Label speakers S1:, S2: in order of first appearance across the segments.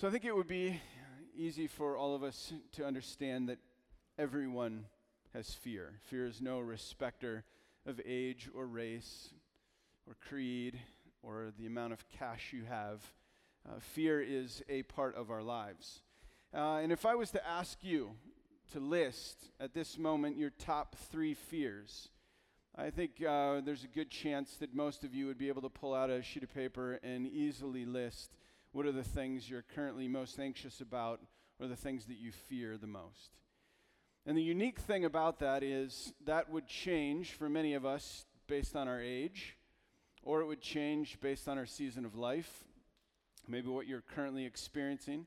S1: So I think it would be easy for all of us to understand that everyone has fear. Fear is no respecter of age or race or creed or the amount of cash you have. Uh, fear is a part of our lives. Uh, and if I was to ask you to list at this moment your top three fears, I think uh, there's a good chance that most of you would be able to pull out a sheet of paper and easily list what are the things you're currently most anxious about or the things that you fear the most. And the unique thing about that is that would change for many of us based on our age, or it would change based on our season of life, maybe what you're currently experiencing.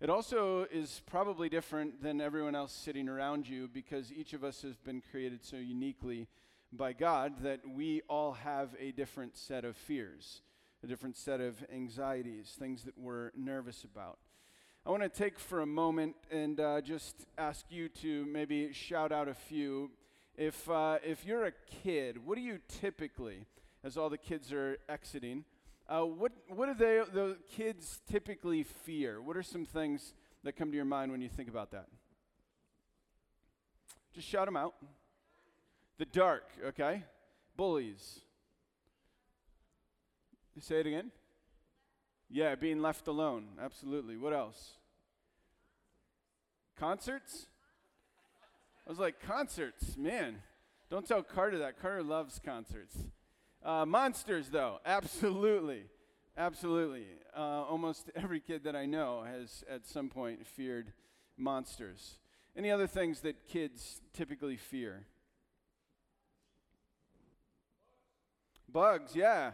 S1: It also is probably different than everyone else sitting around you because each of us has been created so uniquely by God that we all have a different set of fears, a different set of anxieties, things that we're nervous about. I want to take for a moment and uh, just ask you to maybe shout out a few. If, uh, if you're a kid, what do you typically, as all the kids are exiting, uh, what, what do they, the kids typically fear? What are some things that come to your mind when you think about that? Just shout them out. The dark, okay? Bullies. Say it again. Yeah, being left alone. Absolutely. What else? Concerts? I was like, concerts, man. Don't tell Carter that. Carter loves concerts. Uh, monsters, though, absolutely. Absolutely. Uh, almost every kid that I know has at some point feared monsters. Any other things that kids typically fear? Bugs, yeah.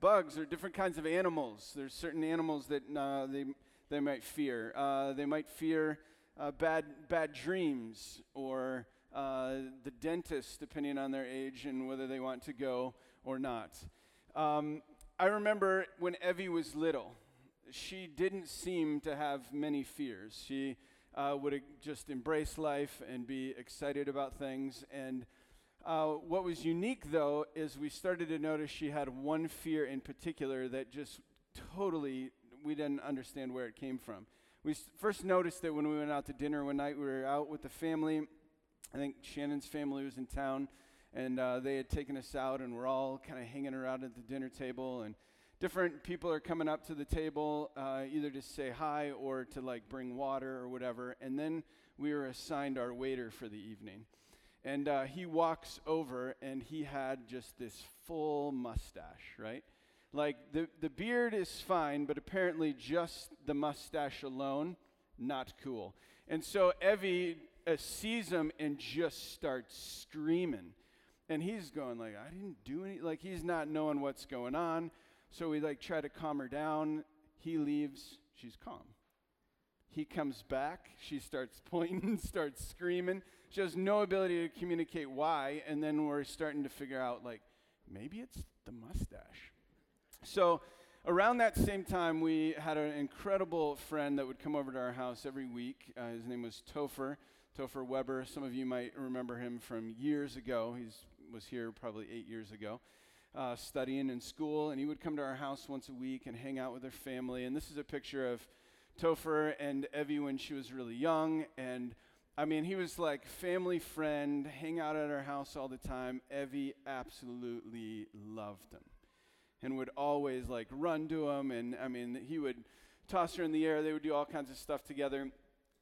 S1: Bugs are different kinds of animals. There's certain animals that uh, they, they might fear. Uh, they might fear uh, bad, bad dreams or uh, the dentist, depending on their age and whether they want to go or not. Um, I remember when Evie was little, she didn't seem to have many fears. She uh, would just embrace life and be excited about things. And uh, what was unique, though, is we started to notice she had one fear in particular that just totally, we didn't understand where it came from. We first noticed it when we went out to dinner one night. We were out with the family. I think Shannon's family was in town, and uh, they had taken us out, and we're all kind of hanging around at the dinner table. And different people are coming up to the table, uh, either to say hi or to like bring water or whatever. And then we were assigned our waiter for the evening. And uh, he walks over and he had just this full mustache, right? Like the, the beard is fine, but apparently just the mustache alone, not cool. And so Evie uh, sees him and just starts screaming. And he's going like, I didn't do any, like he's not knowing what's going on. So we like try to calm her down. He leaves, she's calm. He comes back, she starts pointing, starts screaming. She has no ability to communicate why, and then we're starting to figure out like maybe it's the mustache. So around that same time, we had an incredible friend that would come over to our house every week. Uh, his name was Topher, Topher Weber. Some of you might remember him from years ago. He was here probably eight years ago. Uh, studying in school, and he would come to our house once a week and hang out with their family. And this is a picture of Topher and Evie when she was really young, and I mean, he was like family friend, hang out at our house all the time. Evie absolutely loved him and would always like run to him. And I mean, he would toss her in the air. They would do all kinds of stuff together.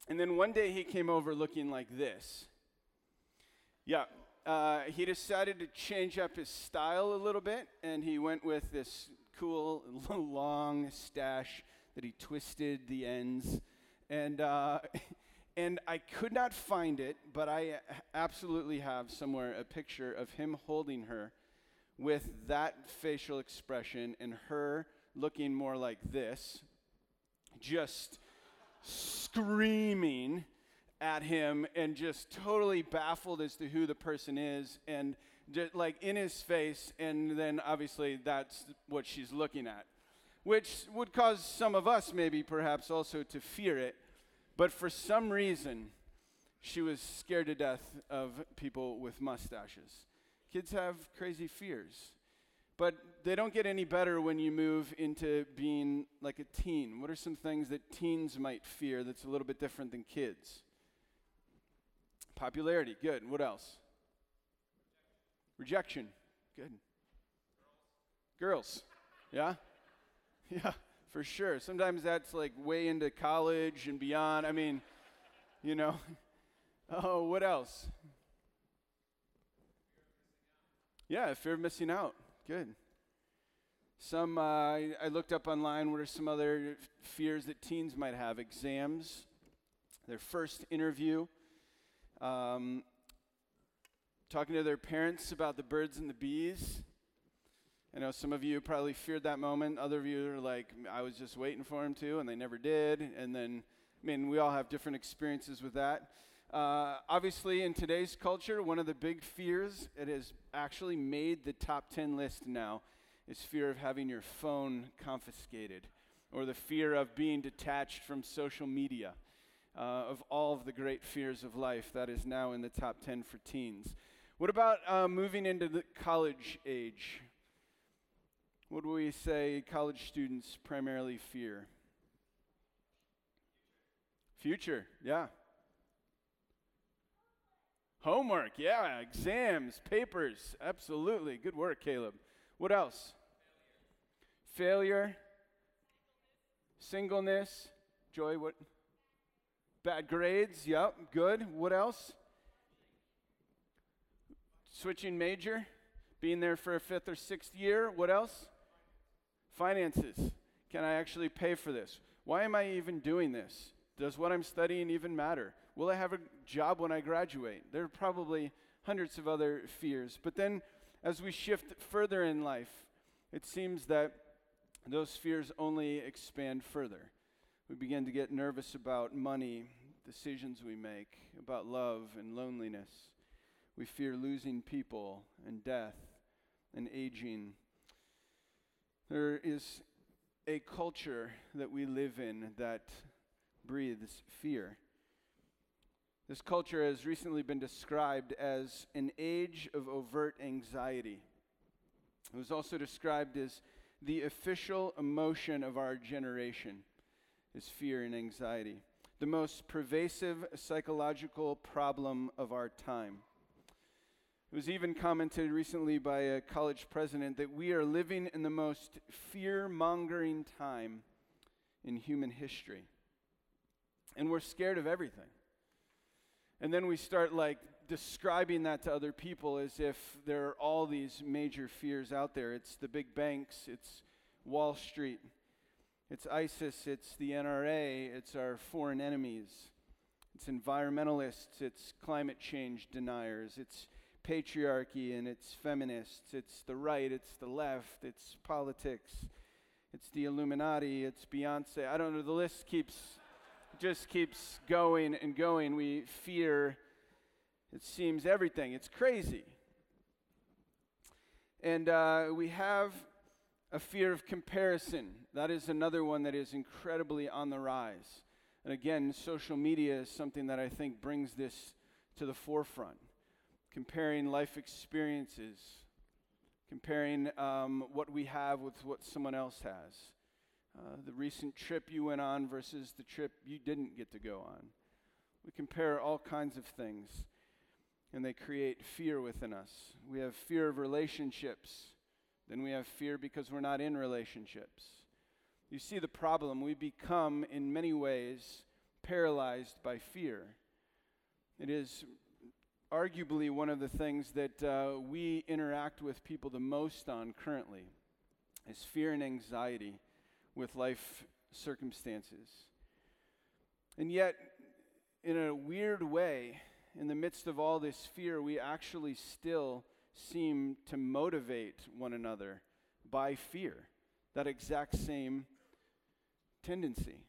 S1: And then one day he came over looking like this. Yeah, uh, he decided to change up his style a little bit, and he went with this cool long stash that he twisted the ends. And uh, And I could not find it, but I absolutely have somewhere a picture of him holding her with that facial expression and her looking more like this, just screaming at him and just totally baffled as to who the person is and just like in his face. And then obviously that's what she's looking at which would cause some of us maybe perhaps also to fear it but for some reason, she was scared to death of people with mustaches. Kids have crazy fears. But they don't get any better when you move into being like a teen. What are some things that teens might fear that's a little bit different than kids? Popularity, good. What else? Rejection, good. Girls, yeah? Yeah, for sure. Sometimes that's like way into college and beyond. I mean, you know. Oh, what else? Yeah, fear of missing out. Good. Some, uh, I, looked up online, what are some other fears that teens might have? Exams, their first interview, um, talking to their parents about the birds and the bees. I know some of you probably feared that moment. Other of you are like, I was just waiting for him to, and they never did. And then, I mean, we all have different experiences with that. Uh, obviously, in today's culture, one of the big fears, it has actually made the top 10 list now, is fear of having your phone confiscated or the fear of being detached from social media. Uh, of all of the great fears of life, that is now in the top 10 for teens. What about uh, moving into the college age? What do we say college students primarily fear? Future, yeah. Homework, yeah. Exams, papers, absolutely. Good work, Caleb. What else? Failure. Singleness. Joy, what? Bad grades, yep, good. What else? Switching major, being there for a fifth or sixth year. What else? Finances. Can I actually pay for this? Why am I even doing this? Does what I'm studying even matter? Will I have a job when I graduate? There are probably hundreds of other fears. But then, as we shift further in life, it seems that those fears only expand further. We begin to get nervous about money, decisions we make, about love and loneliness. We fear losing people and death and aging there is a culture that we live in that breathes fear. This culture has recently been described as an age of overt anxiety. It was also described as the official emotion of our generation is fear and anxiety, the most pervasive psychological problem of our time. It was even commented recently by a college president that we are living in the most fear mongering time in human history. And we're scared of everything. And then we start like describing that to other people as if there are all these major fears out there. It's the big banks, it's Wall Street, it's ISIS, it's the NRA, it's our foreign enemies, it's environmentalists, it's climate change deniers, it's patriarchy and it's feminists, it's the right, it's the left, it's politics, it's the Illuminati, it's Beyonce. I don't know, the list keeps just keeps going and going. We fear it seems everything. It's crazy. And uh, we have a fear of comparison. That is another one that is incredibly on the rise. And again, social media is something that I think brings this to the forefront comparing life experiences, comparing um, what we have with what someone else has. Uh, the recent trip you went on versus the trip you didn't get to go on. We compare all kinds of things, and they create fear within us. We have fear of relationships, then we have fear because we're not in relationships. You see the problem. We become, in many ways, paralyzed by fear. It is arguably one of the things that uh, we interact with people the most on currently is fear and anxiety with life circumstances. And yet, in a weird way, in the midst of all this fear, we actually still seem to motivate one another by fear, that exact same tendency.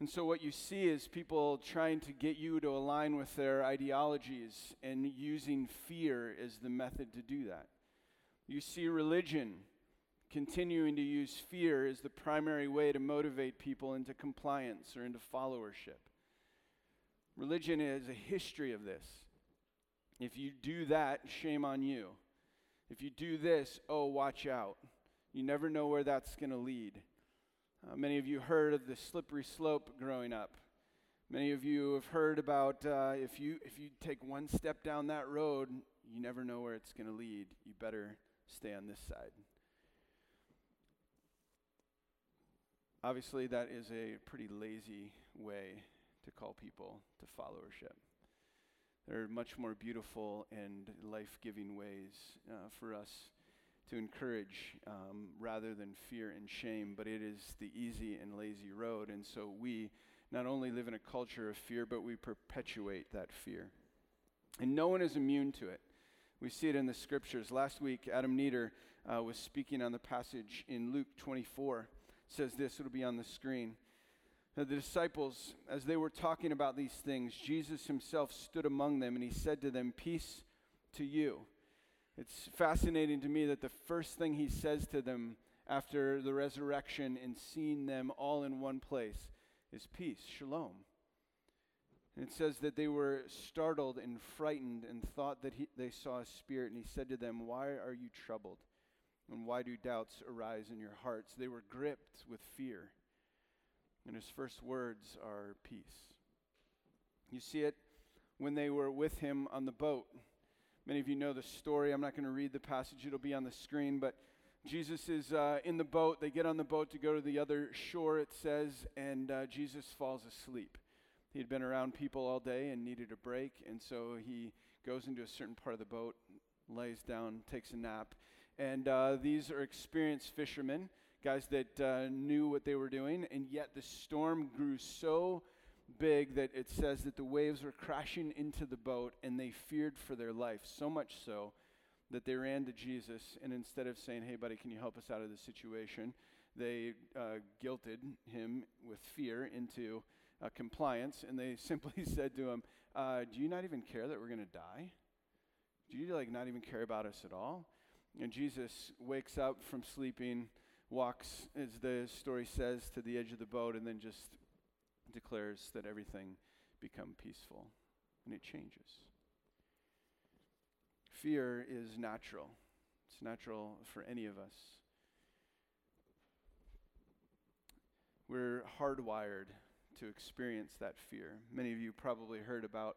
S1: And so, what you see is people trying to get you to align with their ideologies and using fear as the method to do that. You see religion continuing to use fear as the primary way to motivate people into compliance or into followership. Religion is a history of this. If you do that, shame on you. If you do this, oh, watch out. You never know where that's going to lead. Uh, many of you heard of the slippery slope growing up. Many of you have heard about uh, if you if you take one step down that road, you never know where it's going to lead. You better stay on this side. Obviously, that is a pretty lazy way to call people to followership. There are much more beautiful and life giving ways uh, for us to encourage um, rather than fear and shame, but it is the easy and lazy road. And so we not only live in a culture of fear, but we perpetuate that fear. And no one is immune to it. We see it in the scriptures. Last week, Adam Nieder uh, was speaking on the passage in Luke 24. It says this, it'll be on the screen. the disciples, as they were talking about these things, Jesus himself stood among them and he said to them, Peace to you. It's fascinating to me that the first thing he says to them after the resurrection and seeing them all in one place is peace, shalom. And it says that they were startled and frightened and thought that he, they saw a spirit. And he said to them, Why are you troubled? And why do doubts arise in your hearts? They were gripped with fear. And his first words are peace. You see it when they were with him on the boat. Many of you know the story. I'm not going to read the passage, it'll be on the screen. But Jesus is uh, in the boat. They get on the boat to go to the other shore, it says, and uh, Jesus falls asleep. He had been around people all day and needed a break, and so he goes into a certain part of the boat, lays down, takes a nap. And uh, these are experienced fishermen, guys that uh, knew what they were doing, and yet the storm grew so big that it says that the waves were crashing into the boat and they feared for their life, so much so that they ran to Jesus. And instead of saying, Hey, buddy, can you help us out of this situation? they uh, guilted him with fear into uh, compliance. And they simply said to him, uh, Do you not even care that we're going to die? Do you like not even care about us at all? And Jesus wakes up from sleeping, walks, as the story says, to the edge of the boat, and then just declares that everything become peaceful and it changes. Fear is natural. It's natural for any of us. We're hardwired to experience that fear. Many of you probably heard about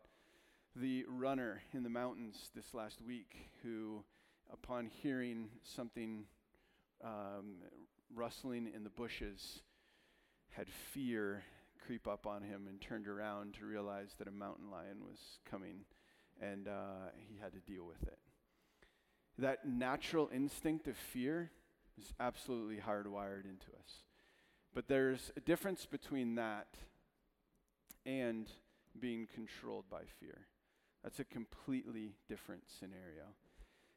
S1: the runner in the mountains this last week who, upon hearing something um, rustling in the bushes, had fear creep up on him and turned around to realize that a mountain lion was coming and uh, he had to deal with it. That natural instinct of fear is absolutely hardwired into us. But there's a difference between that and being controlled by fear. That's a completely different scenario.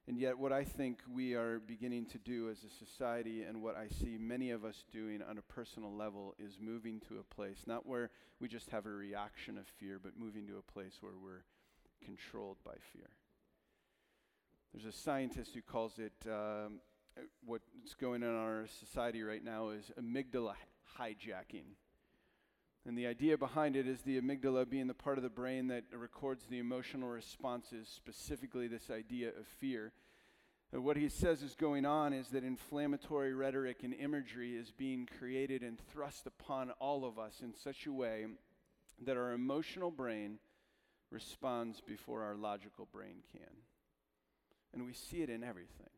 S1: And yet, what I think we are beginning to do as a society, and what I see many of us doing on a personal level, is moving to a place not where we just have a reaction of fear, but moving to a place where we're controlled by fear. There's a scientist who calls it um, what's going on in our society right now is amygdala hijacking. And the idea behind it is the amygdala being the part of the brain that records the emotional responses, specifically this idea of fear. And what he says is going on is that inflammatory rhetoric and imagery is being created and thrust upon all of us in such a way that our emotional brain responds before our logical brain can. And we see it in everything.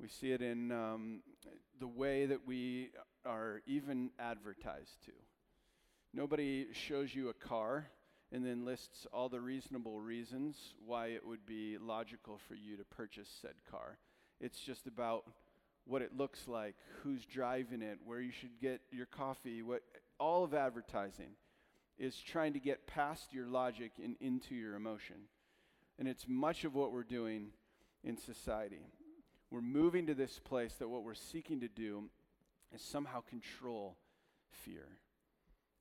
S1: We see it in um, the way that we are even advertised to. Nobody shows you a car and then lists all the reasonable reasons why it would be logical for you to purchase said car. It's just about what it looks like, who's driving it, where you should get your coffee, what all of advertising is trying to get past your logic and into your emotion. And it's much of what we're doing in society. We're moving to this place that what we're seeking to do is somehow control fear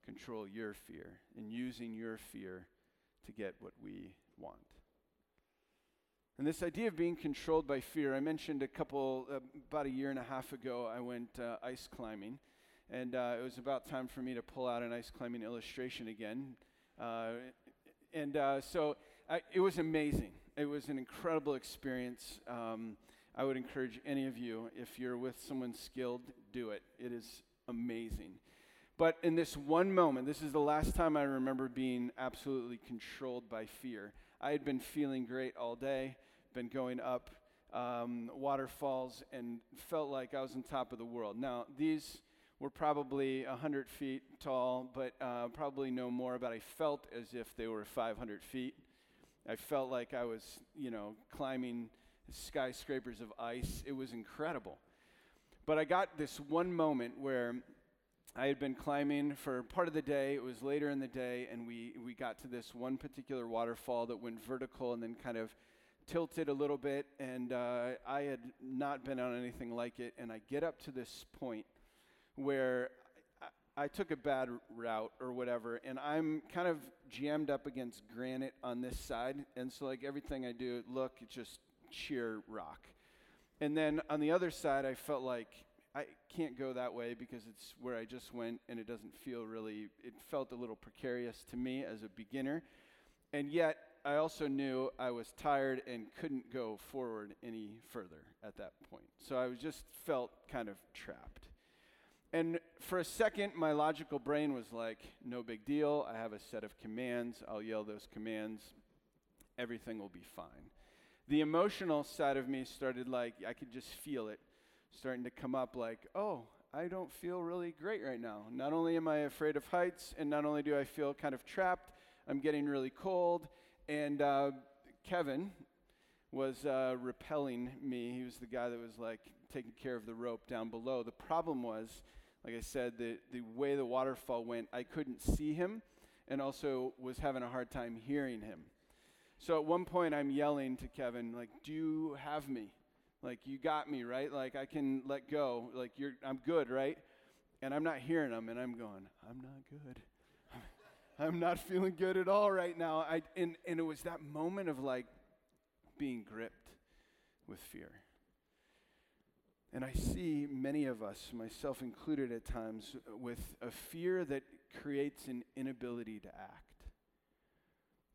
S1: control your fear and using your fear to get what we want. And this idea of being controlled by fear, I mentioned a couple, uh, about a year and a half ago, I went uh, ice climbing. And uh, it was about time for me to pull out an ice climbing illustration again. Uh, and uh, so I, it was amazing. It was an incredible experience. Um, I would encourage any of you, if you're with someone skilled, do it. It is amazing. But in this one moment, this is the last time I remember being absolutely controlled by fear. I had been feeling great all day, been going up um, waterfalls, and felt like I was on top of the world. Now, these were probably 100 feet tall, but uh, probably no more, but I felt as if they were 500 feet. I felt like I was, you know, climbing skyscrapers of ice. It was incredible. But I got this one moment where I had been climbing for part of the day. It was later in the day, and we, we got to this one particular waterfall that went vertical and then kind of tilted a little bit. And uh, I had not been on anything like it. And I get up to this point where I, I took a bad route or whatever, and I'm kind of jammed up against granite on this side. And so, like, everything I do, look, it's just sheer rock. And then on the other side, I felt like I can't go that way because it's where I just went and it doesn't feel really, it felt a little precarious to me as a beginner. And yet, I also knew I was tired and couldn't go forward any further at that point. So I was just felt kind of trapped. And for a second, my logical brain was like, no big deal. I have a set of commands. I'll yell those commands. Everything will be fine. The emotional side of me started like, I could just feel it starting to come up like, oh, I don't feel really great right now. Not only am I afraid of heights, and not only do I feel kind of trapped, I'm getting really cold. And uh, Kevin was uh, repelling me. He was the guy that was like taking care of the rope down below. The problem was, like I said, the, the way the waterfall went, I couldn't see him and also was having a hard time hearing him. So at one point, I'm yelling to Kevin, like, Do you have me? Like, you got me, right? Like, I can let go. Like, you're, I'm good, right? And I'm not hearing them, and I'm going, I'm not good. I'm not feeling good at all right now. I, and, and it was that moment of like being gripped with fear. And I see many of us, myself included at times, with a fear that creates an inability to act.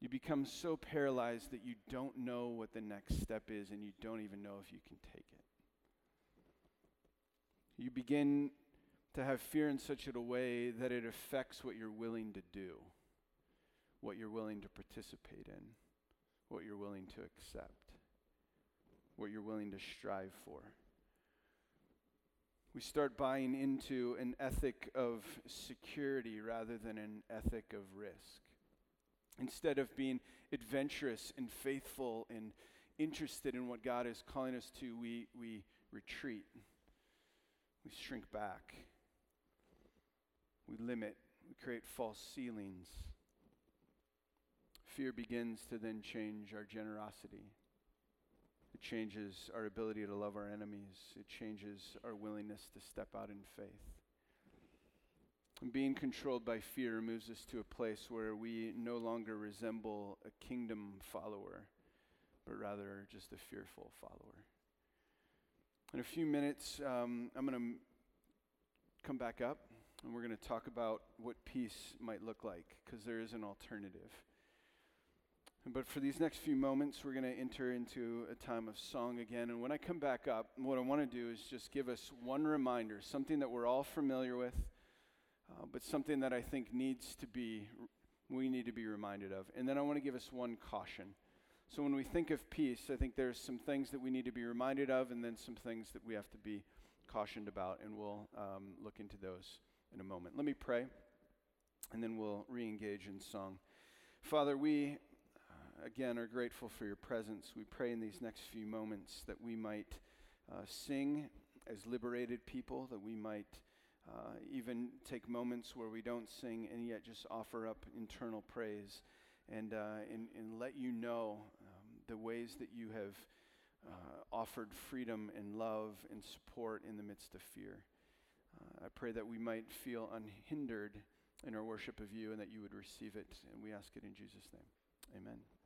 S1: You become so paralyzed that you don't know what the next step is and you don't even know if you can take it. You begin to have fear in such a way that it affects what you're willing to do, what you're willing to participate in, what you're willing to accept, what you're willing to strive for. We start buying into an ethic of security rather than an ethic of risk. Instead of being adventurous and faithful and interested in what God is calling us to, we, we retreat. We shrink back. We limit. We create false ceilings. Fear begins to then change our generosity. It changes our ability to love our enemies. It changes our willingness to step out in faith. Being controlled by fear moves us to a place where we no longer resemble a kingdom follower, but rather just a fearful follower. In a few minutes, um, I'm going to come back up and we're going to talk about what peace might look like because there is an alternative. But for these next few moments, we're going to enter into a time of song again. And when I come back up, what I want to do is just give us one reminder, something that we're all familiar with, uh, but something that I think needs to be, we need to be reminded of. And then I want to give us one caution. So when we think of peace, I think there's some things that we need to be reminded of, and then some things that we have to be cautioned about. And we'll um, look into those in a moment. Let me pray, and then we'll re engage in song. Father, we again are grateful for your presence. We pray in these next few moments that we might uh, sing as liberated people, that we might uh, even take moments where we don't sing and yet just offer up internal praise and, uh, and, and let you know um, the ways that you have uh, offered freedom and love and support in the midst of fear. Uh, I pray that we might feel unhindered in our worship of you and that you would receive it. And we ask it in Jesus' name. Amen.